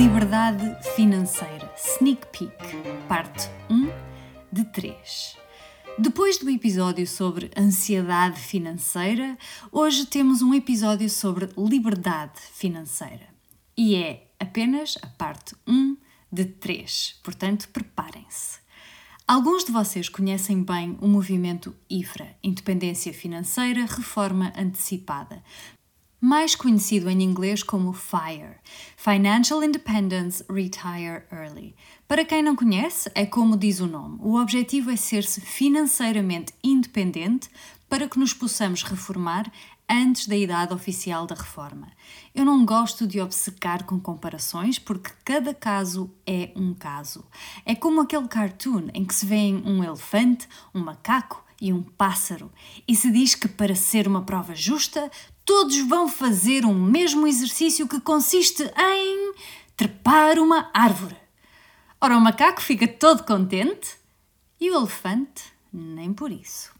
Liberdade Financeira Sneak Peek, parte 1 de 3. Depois do episódio sobre ansiedade financeira, hoje temos um episódio sobre liberdade financeira. E é apenas a parte 1 de 3, portanto, preparem-se. Alguns de vocês conhecem bem o movimento IFRA, Independência Financeira Reforma Antecipada, mais conhecido em inglês como FIRE Financial Independence Retire Early. Para quem não conhece, é como diz o nome: o objetivo é ser-se financeiramente independente para que nos possamos reformar antes da idade oficial da reforma. Eu não gosto de obcecar com comparações porque cada caso é um caso. É como aquele cartoon em que se vê um elefante, um macaco e um pássaro, e se diz que para ser uma prova justa, todos vão fazer um mesmo exercício que consiste em trepar uma árvore. Ora, o macaco fica todo contente e o elefante nem por isso.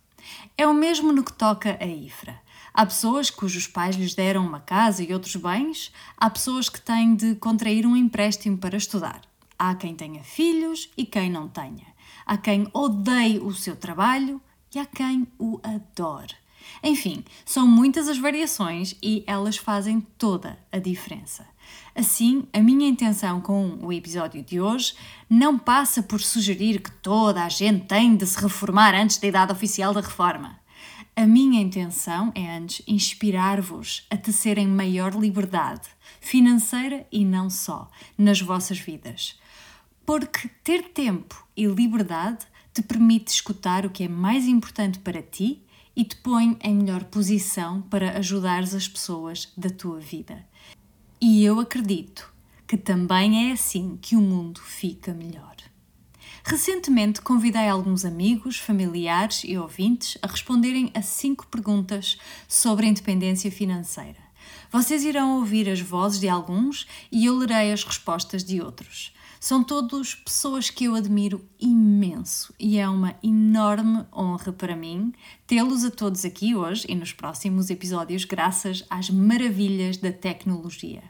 É o mesmo no que toca a Ifra. Há pessoas cujos pais lhes deram uma casa e outros bens, há pessoas que têm de contrair um empréstimo para estudar. Há quem tenha filhos e quem não tenha. Há quem odeie o seu trabalho e há quem o adore. Enfim, são muitas as variações e elas fazem toda a diferença. Assim, a minha intenção com o episódio de hoje não passa por sugerir que toda a gente tem de se reformar antes da idade oficial da reforma. A minha intenção é antes inspirar-vos a tecerem maior liberdade, financeira e não só, nas vossas vidas. Porque ter tempo e liberdade te permite escutar o que é mais importante para ti e te põe em melhor posição para ajudares as pessoas da tua vida. E eu acredito que também é assim que o mundo fica melhor. Recentemente convidei alguns amigos, familiares e ouvintes a responderem a cinco perguntas sobre a independência financeira. Vocês irão ouvir as vozes de alguns e eu lerei as respostas de outros. São todos pessoas que eu admiro imenso e é uma enorme honra para mim tê-los a todos aqui hoje e nos próximos episódios, graças às maravilhas da tecnologia.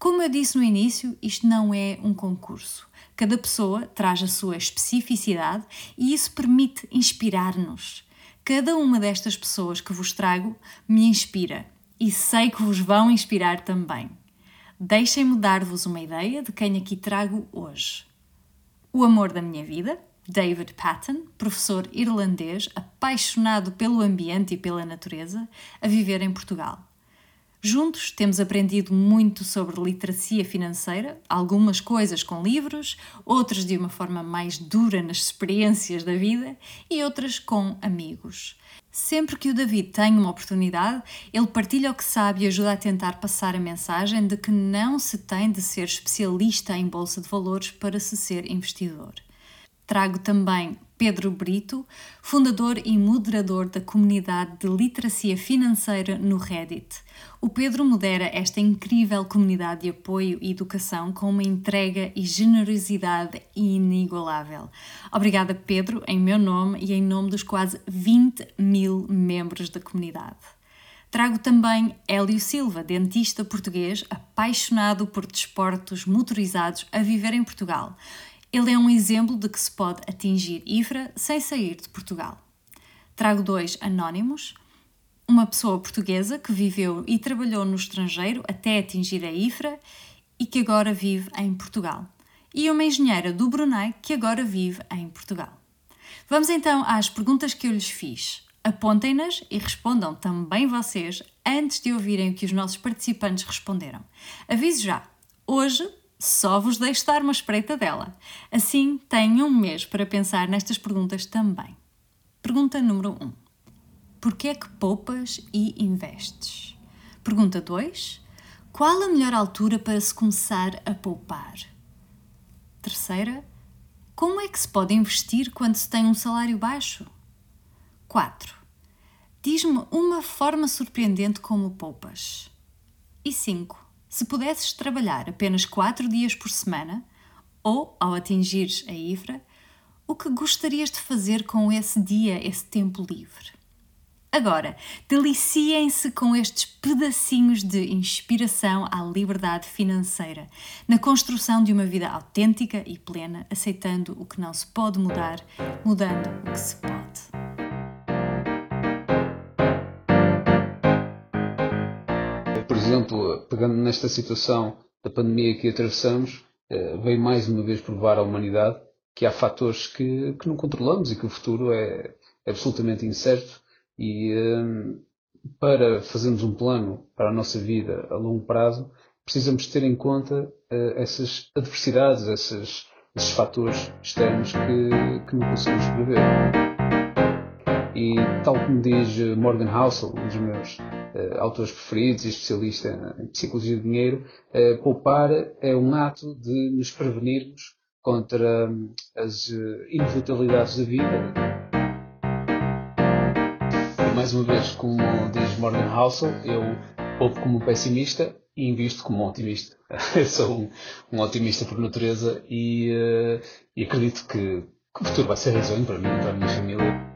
Como eu disse no início, isto não é um concurso. Cada pessoa traz a sua especificidade e isso permite inspirar-nos. Cada uma destas pessoas que vos trago me inspira e sei que vos vão inspirar também. Deixem-me dar-vos uma ideia de quem aqui trago hoje. O amor da minha vida, David Patton, professor irlandês apaixonado pelo ambiente e pela natureza, a viver em Portugal. Juntos temos aprendido muito sobre literacia financeira, algumas coisas com livros, outras de uma forma mais dura nas experiências da vida e outras com amigos. Sempre que o David tem uma oportunidade, ele partilha o que sabe e ajuda a tentar passar a mensagem de que não se tem de ser especialista em bolsa de valores para se ser investidor. Trago também Pedro Brito, fundador e moderador da comunidade de literacia financeira no Reddit. O Pedro modera esta incrível comunidade de apoio e educação com uma entrega e generosidade inigualável. Obrigada, Pedro, em meu nome e em nome dos quase 20 mil membros da comunidade. Trago também Hélio Silva, dentista português apaixonado por desportos motorizados a viver em Portugal ele é um exemplo de que se pode atingir IFRA sem sair de Portugal. Trago dois anónimos. Uma pessoa portuguesa que viveu e trabalhou no estrangeiro até atingir a IFRA e que agora vive em Portugal. E uma engenheira do Brunei que agora vive em Portugal. Vamos então às perguntas que eu lhes fiz. Apontem-nas e respondam também vocês antes de ouvirem o que os nossos participantes responderam. Aviso já, hoje só vos deixo dar uma espreita dela. Assim, tenham um mês para pensar nestas perguntas também. Pergunta número 1. Um. Porquê é que poupas e investes? Pergunta 2. Qual a melhor altura para se começar a poupar? Terceira. Como é que se pode investir quando se tem um salário baixo? 4. Diz-me uma forma surpreendente como poupas. E 5. Se pudesses trabalhar apenas 4 dias por semana, ou ao atingires a IFRA, o que gostarias de fazer com esse dia, esse tempo livre? Agora, deliciem-se com estes pedacinhos de inspiração à liberdade financeira, na construção de uma vida autêntica e plena, aceitando o que não se pode mudar, mudando o que se pode. Exemplo, pegando nesta situação da pandemia que atravessamos, eh, veio mais uma vez provar à humanidade que há fatores que, que não controlamos e que o futuro é absolutamente incerto e um, para fazermos um plano para a nossa vida a longo prazo, precisamos ter em conta uh, essas adversidades, esses, esses fatores externos que, que não conseguimos prever. E tal como diz Morgan Housel, um dos meus uh, autores preferidos e especialista em psicologia do dinheiro, uh, poupar é um ato de nos prevenirmos contra um, as inevitabilidades da vida mais uma vez, como diz Morgan Housel, eu poupo como pessimista e invisto como otimista. sou um, um, otimista por natureza e, uh, e acredito que, que, o futuro vai ser risonho para mim e para a minha família.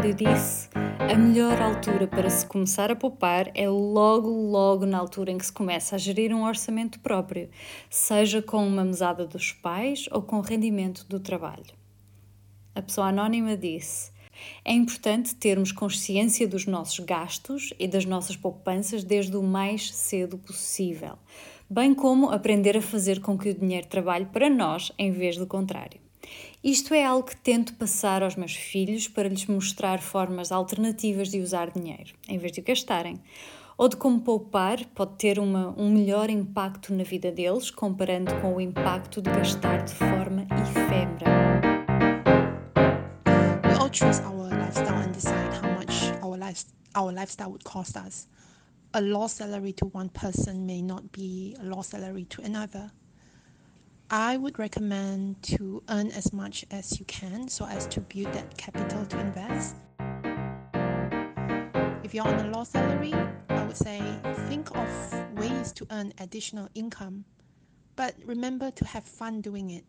O Hélio disse: a melhor altura para se começar a poupar é logo, logo na altura em que se começa a gerir um orçamento próprio, seja com uma mesada dos pais ou com o rendimento do trabalho. A pessoa anónima disse: É importante termos consciência dos nossos gastos e das nossas poupanças desde o mais cedo possível, bem como aprender a fazer com que o dinheiro trabalhe para nós em vez do contrário. Isto é algo que tento passar aos meus filhos para lhes mostrar formas alternativas de usar dinheiro, em vez de o gastarem, ou de como poupar pode ter uma, um melhor impacto na vida deles comparando com o impacto de gastar de forma efêmera. choose our lifestyle and decide how much our life our lifestyle would cost us. A low salary to one person may not be a low salary to another. I would recommend to earn as much as you can so as to build that capital to invest. If you're on a low salary, I would say think of ways to earn additional income. But remember to have fun doing it.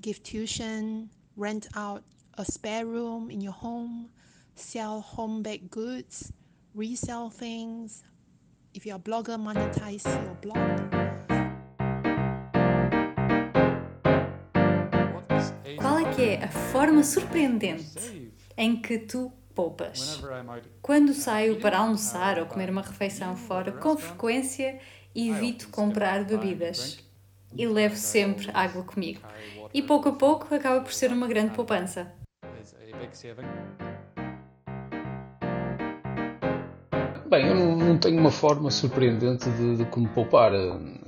Give tuition, rent out a spare room in your home, sell home baked goods, resell things. If you're a blogger, monetize your blog. A forma surpreendente em que tu poupas? Quando saio para almoçar ou comer uma refeição fora, com frequência evito comprar bebidas e levo sempre água comigo. E pouco a pouco acaba por ser uma grande poupança. Bem, eu não, tenho uma forma surpreendente de, de, como poupar.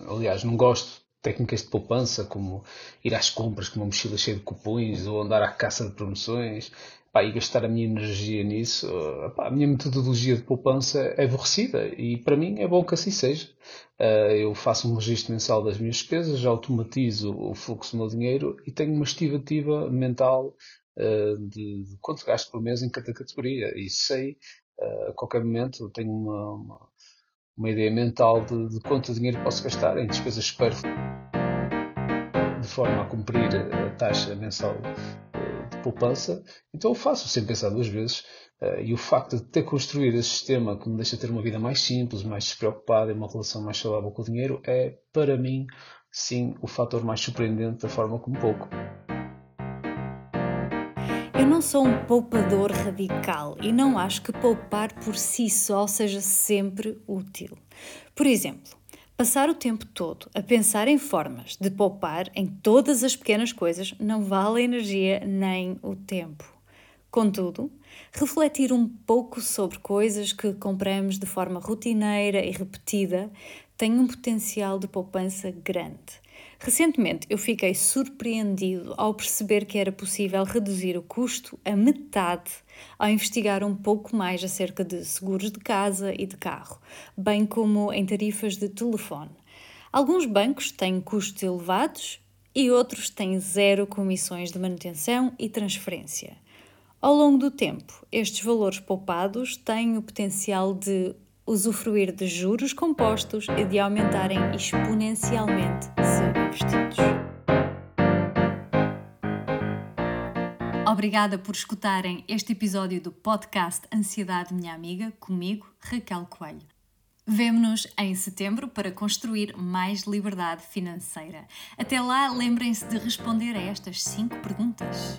Aliás, não gosto técnicas de poupança, como ir às compras com uma mochila cheia de cupons ou andar à caça de promoções pá, e gastar a minha energia nisso. Pá, a minha metodologia de poupança é aborrecida e para mim é bom que assim seja. Uh, eu faço um registro mensal das minhas despesas, automatizo o fluxo do meu dinheiro e tenho uma estimativa mental uh, de, quanto gasto por mês em cada categoria. E sei, a qualquer momento, tenho uma, uma, uma ideia mental de, de, quanto dinheiro posso gastar em despesas supérfluas, de forma a cumprir a taxa mensal uh, de poupança. Então eu faço sem pensar duas vezes. e o facto de ter construído esse sistema que me deixa ter uma vida mais simples, mais despreocupada e uma relação mais saudável com o dinheiro é, para mim, sim, o fator mais surpreendente da forma como pouco. Eu não sou um poupador radical e não acho que poupar por si só seja sempre útil. Por exemplo, passar o tempo todo a pensar em formas de poupar em todas as pequenas coisas não vale a energia nem o tempo. Contudo, refletir um pouco sobre coisas que compramos de forma rotineira e repetida tem um potencial de poupança grande. Recentemente eu fiquei surpreendido ao perceber que era possível reduzir o custo a metade ao investigar um pouco mais acerca de seguros de casa e de carro, bem como em tarifas de telefone. Alguns bancos têm custos elevados e outros têm zero comissões de manutenção e transferência. Ao longo do tempo, estes valores poupados têm o potencial de usufruir de juros compostos e de aumentarem exponencialmente se investidos. Obrigada por escutarem este episódio do podcast Ansiedade Minha Amiga, comigo, Raquel Coelho. Vemo-nos em setembro para construir mais liberdade financeira. Até lá, lembrem-se de responder a estas cinco perguntas.